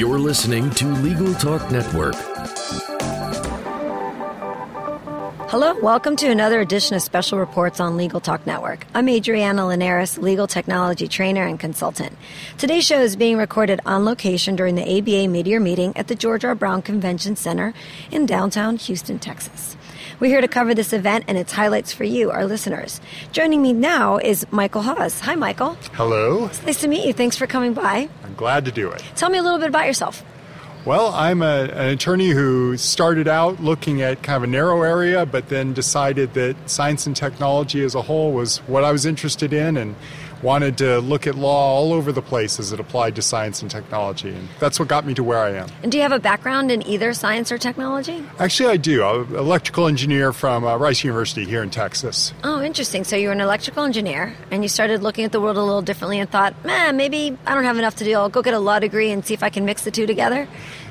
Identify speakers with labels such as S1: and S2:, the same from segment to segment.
S1: You're listening to Legal Talk Network.
S2: Hello, welcome to another edition of Special Reports on Legal Talk Network. I'm Adriana Linares, legal technology trainer and consultant. Today's show is being recorded on location during the ABA Midyear Meeting at the George R. Brown Convention Center in downtown Houston, Texas. We're here to cover this event and its highlights for you, our listeners. Joining me now is Michael Hawes. Hi, Michael.
S3: Hello.
S2: It's nice to meet you. Thanks for coming by.
S3: I'm glad to do it.
S2: Tell me a little bit about yourself.
S3: Well, I'm a, an attorney who started out looking at kind of a narrow area, but then decided that science and technology as a whole was what I was interested in and wanted to look at law all over the place as it applied to science and technology. And that's what got me to where I am.
S2: And do you have a background in either science or technology?
S3: Actually, I do. I'm an electrical engineer from uh, Rice University here in Texas.
S2: Oh, interesting. So you're an electrical engineer and you started looking at the world a little differently and thought, man, maybe I don't have enough to do. I'll go get a law degree and see if I can mix the two together.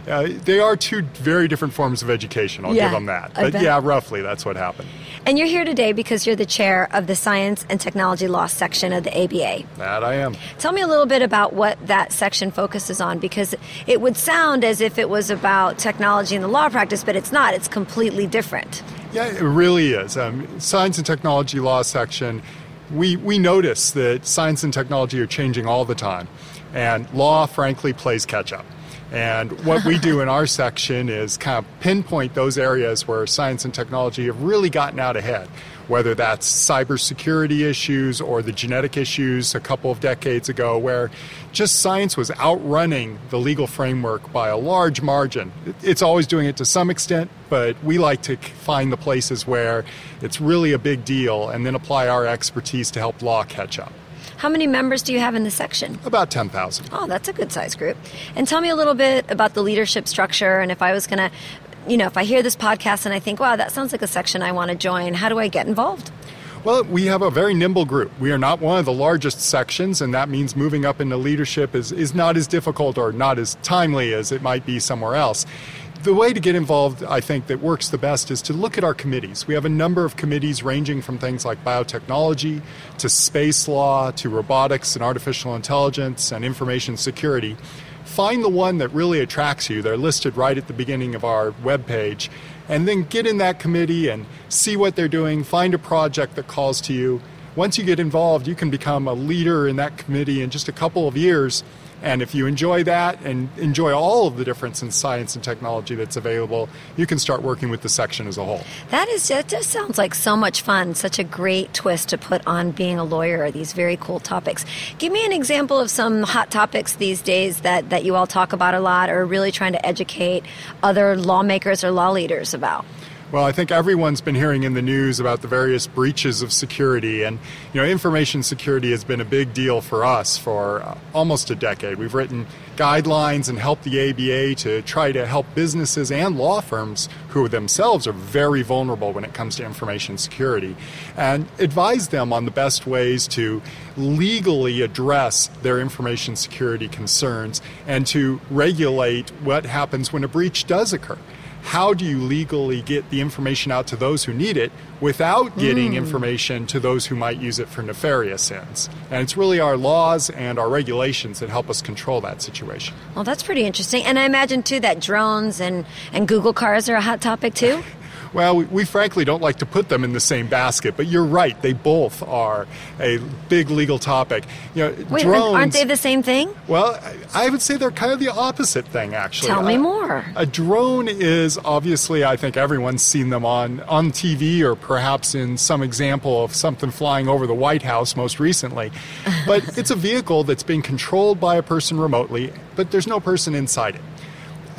S3: Uh, they are two very different forms of education. I'll
S2: Yeah,
S3: give them that. But yeah, roughly, that's what happened.
S2: And you're here today because you're the chair of the Science and Technology Law section of the ABA.
S3: That I am.
S2: Tell me a little bit about what that section focuses on because it would sound as if it was about technology and the law practice, but it's not. It's completely different.
S3: Yeah, it really is. Um, science and technology law section, we, we notice that science and technology are changing all the time, and law, frankly, plays catch up. And what we do in our section is kind of pinpoint those areas where science and technology have really gotten out ahead, whether that's cybersecurity issues or the genetic issues a couple of decades ago, where just science was outrunning the legal framework by a large margin. It's always doing it to some extent, but we like to find the places where it's really a big deal and then apply our expertise to help law catch up.
S2: How many members do you have in the section?
S3: About 10,000.
S2: Oh, that's a good size group. And tell me a little bit about the leadership structure. And if I was going to, you know, if I hear this podcast and I think, wow, that sounds like a section I want to join, how do I get involved?
S3: Well, we have a very nimble group. We are not one of the largest sections, and that means moving up into leadership is, is not as difficult or not as timely as it might be somewhere else. The way to get involved, I think, that works the best is to look at our committees. We have a number of committees ranging from things like biotechnology to space law to robotics and artificial intelligence and information security. Find the one that really attracts you. They're listed right at the beginning of our webpage. And then get in that committee and see what they're doing. Find a project that calls to you. Once you get involved, you can become a leader in that committee in just a couple of years. And if you enjoy that and enjoy all of the difference in science and technology that's available, you can start working with the section as a whole.
S2: That is, that just sounds like so much fun. Such a great twist to put on being a lawyer. These very cool topics. Give me an example of some hot topics these days that that you all talk about a lot, or really trying to educate other lawmakers or law leaders about.
S3: Well, I think everyone's been hearing in the news about the various breaches of security, and you know, information security has been a big deal for us for uh, almost a decade. We've written guidelines and helped the ABA to try to help businesses and law firms who themselves are very vulnerable when it comes to information security, and advise them on the best ways to legally address their information security concerns and to regulate what happens when a breach does occur how do you legally get the information out to those who need it without getting hmm. information to those who might use it for nefarious ends? And it's really our laws and our regulations that help us control that situation.
S2: Well, that's pretty interesting. And I imagine too that drones and and Google cars are a hot topic too.
S3: Well, we, we frankly don't like to put them in the same basket, but you're right; they both are a big legal topic. You know,
S2: Wait,
S3: drones.
S2: aren't they the same thing?
S3: Well, I would say they're kind of the opposite thing, actually.
S2: Tell me
S3: Uh,
S2: more.
S3: A drone is obviously, I think everyone's seen them on, on TV or perhaps in some example of something flying over the White House most recently. But it's a vehicle that's being controlled by a person remotely, but there's no person inside it.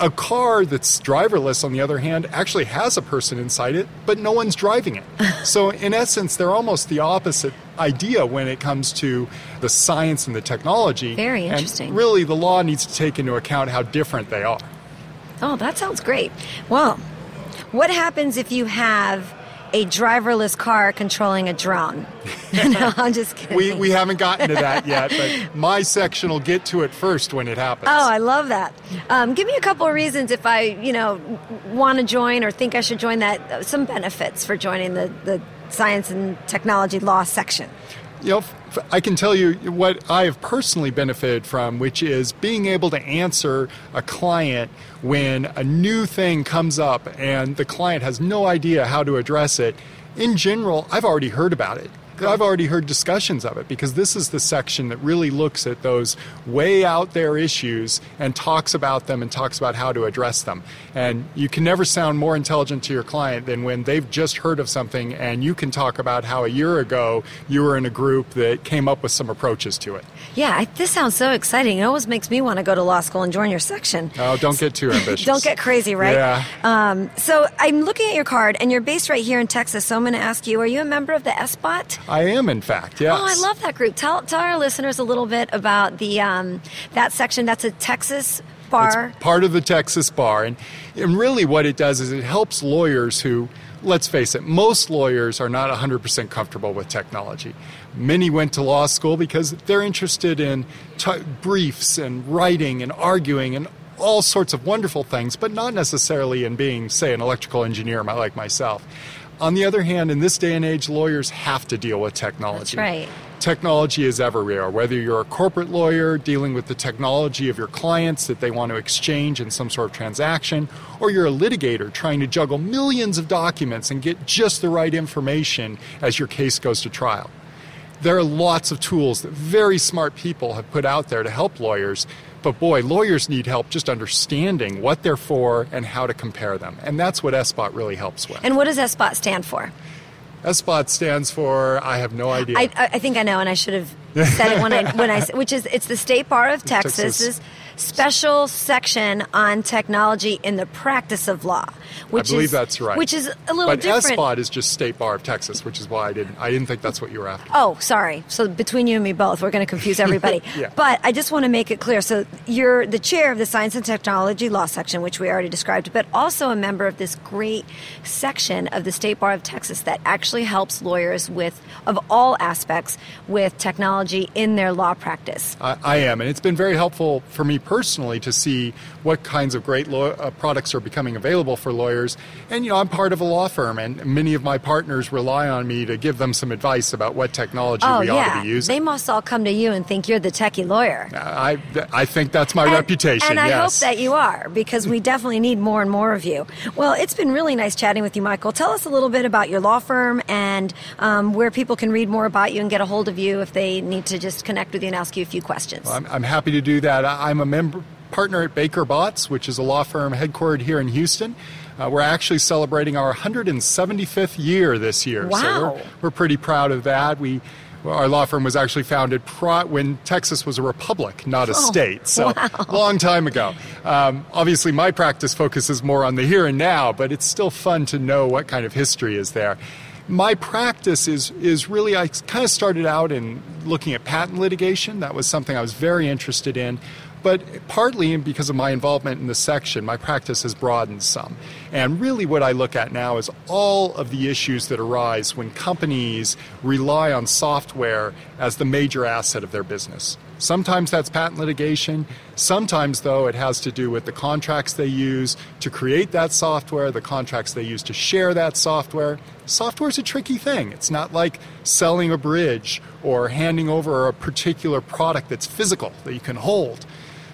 S3: A car that's driverless, on the other hand, actually has a person inside it, but no one's driving it. So, in essence, they're almost the opposite idea when it comes to the science and the technology.
S2: Very
S3: And
S2: interesting.
S3: really, the law needs to take into account how different they are.
S2: Oh, that sounds great. Well, what happens if you have a driverless car controlling a drone? no, I'm just kidding.
S3: We, we haven't gotten to that yet, but my section will get to it first when it happens.
S2: Oh, I love that. Um, give me a couple of reasons if I, you know, want to join or think I should join that. Some benefits for joining the, the science and technology law section.
S3: You know, I can tell you what I have personally benefited from, which is being able to answer a client when a new thing comes up and the client has no idea how to address it. In general, I've already heard about it. I've already heard discussions of it because this is the section that really looks at those way out there issues and talks about them and talks about how to address them. And you can never sound more intelligent to your client than when they've just heard of something and you can talk about how a year ago you were in a group that came up with some approaches to it.
S2: Yeah, I, this sounds so exciting. It always makes me want to go to law school and join your section.
S3: Oh, don't get too ambitious.
S2: don't get crazy, right?
S3: Yeah.
S2: Um, so I'm looking at your card, and you're based right here in Texas. So I'm going to ask you: Are you a member of the SBOT?
S3: I am, in fact. Yes.
S2: Oh, I love that group. Tell tell our listeners a little bit about the um, that section. That's a Texas bar.
S3: It's part of the Texas bar, and and really what it does is it helps lawyers who. Let's face it, most lawyers are not 100% comfortable with technology. Many went to law school because they're interested in t- briefs and writing and arguing and all sorts of wonderful things, but not necessarily in being, say, an electrical engineer like myself. On the other hand, in this day and age, lawyers have to deal with technology.
S2: That's right.
S3: Technology is everywhere, whether you're a corporate lawyer dealing with the technology of your clients that they want to exchange in some sort of transaction, or you're a litigator trying to juggle millions of documents and get just the right information as your case goes to trial. There are lots of tools that very smart people have put out there to help lawyers but boy, lawyers need help just understanding what they're for and how to compare them. And that's what SBOT really helps with.
S2: And what does SBOT stand for?
S3: SBOT stands for I have no idea.
S2: I, I think I know, and I should have said it when I when I which is it's the State Bar of Texas's
S3: Texas.
S2: Special section on technology in the practice of law. Which
S3: I believe
S2: is,
S3: that's right.
S2: Which is a little
S3: but
S2: different.
S3: SBOT is just State Bar of Texas, which is why I didn't I didn't think that's what you were after.
S2: Oh, sorry. So between you and me both, we're going to confuse everybody.
S3: Yeah.
S2: But I just want to make it clear. So you're the chair of the Science and Technology Law section, which we already described, but also a member of this great section of the State Bar of Texas that actually helps lawyers with of all aspects with technology in their law practice.
S3: I, I am, and it's been very helpful for me personally to see what kinds of great law, uh, products are becoming available for lawyers. And you know, I'm part of a law firm, and many of my partners rely on me to give them some advice about what technology
S2: oh
S3: we
S2: yeah,
S3: ought to be using.
S2: they must all come to you and think you're the techie lawyer.
S3: I, I think that's my
S2: And-
S3: reputation.
S2: And I hope that you are, because we definitely need more and more of you. Well, it's been really nice chatting with you, Michael. Tell us a little bit about your law firm and um, where people can read more about you and get a hold of you if they need to just connect with you and ask you a few questions.
S3: I'm, I'm happy to do that. I- I'm a member partner at Baker Botts, which is a law firm headquartered here in Houston. Uh, we're actually celebrating our 175th year this year, so
S2: Wow.
S3: we're, we're pretty proud of that. We our law firm was actually founded pro- when Texas was a republic, not a state, so long time ago. Um, obviously, my practice focuses more on the here and now, but it's still fun to know what kind of history is there my practice is is really I kind of started out in looking at patent litigation. That was something I was very interested in. But partly because of my involvement in the section, my practice has broadened some. And really, what I look at now is all of the issues that arise when companies rely on software as the major asset of their business. Sometimes that's patent litigation. Sometimes, though, it has to do with the contracts they use to create that software, the contracts they use to share that software. Software is a tricky thing. It's not like selling a bridge or handing over a particular product that's physical that you can hold.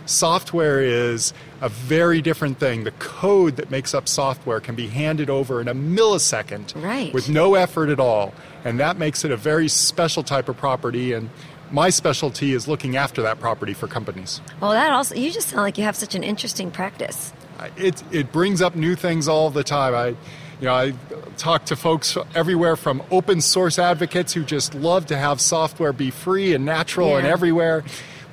S3: Software is a very different thing. The code that makes up software can be handed over in a millisecond
S2: Right.
S3: with no effort at all. And that makes it a very special type of property. And my specialty is looking after that property for companies.
S2: well, that also, you just sound like you have such an interesting practice.
S3: It, it brings up new things all the time. I, you know, I talk to folks everywhere from open source advocates who just love to have software be free and natural and everywhere.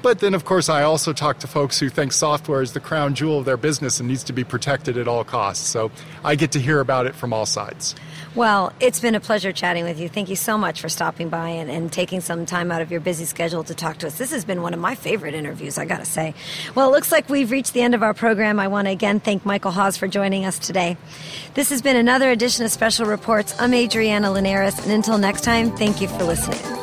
S3: But then, of course, I also talk to folks who think software is the crown jewel of their business and needs to be protected at all costs. So I get to hear about it from all sides.
S2: Well, it's been a pleasure chatting with you. Thank you so much for stopping by and, and taking some time out of your busy schedule to talk to us. This has been one of my favorite interviews, I got to say. Well, it looks like we've reached the end of our program. I want to again thank Michael Hawes for joining us today. This has been another edition of Special Reports. I'm Adriana Linares, and until next time, thank you for listening.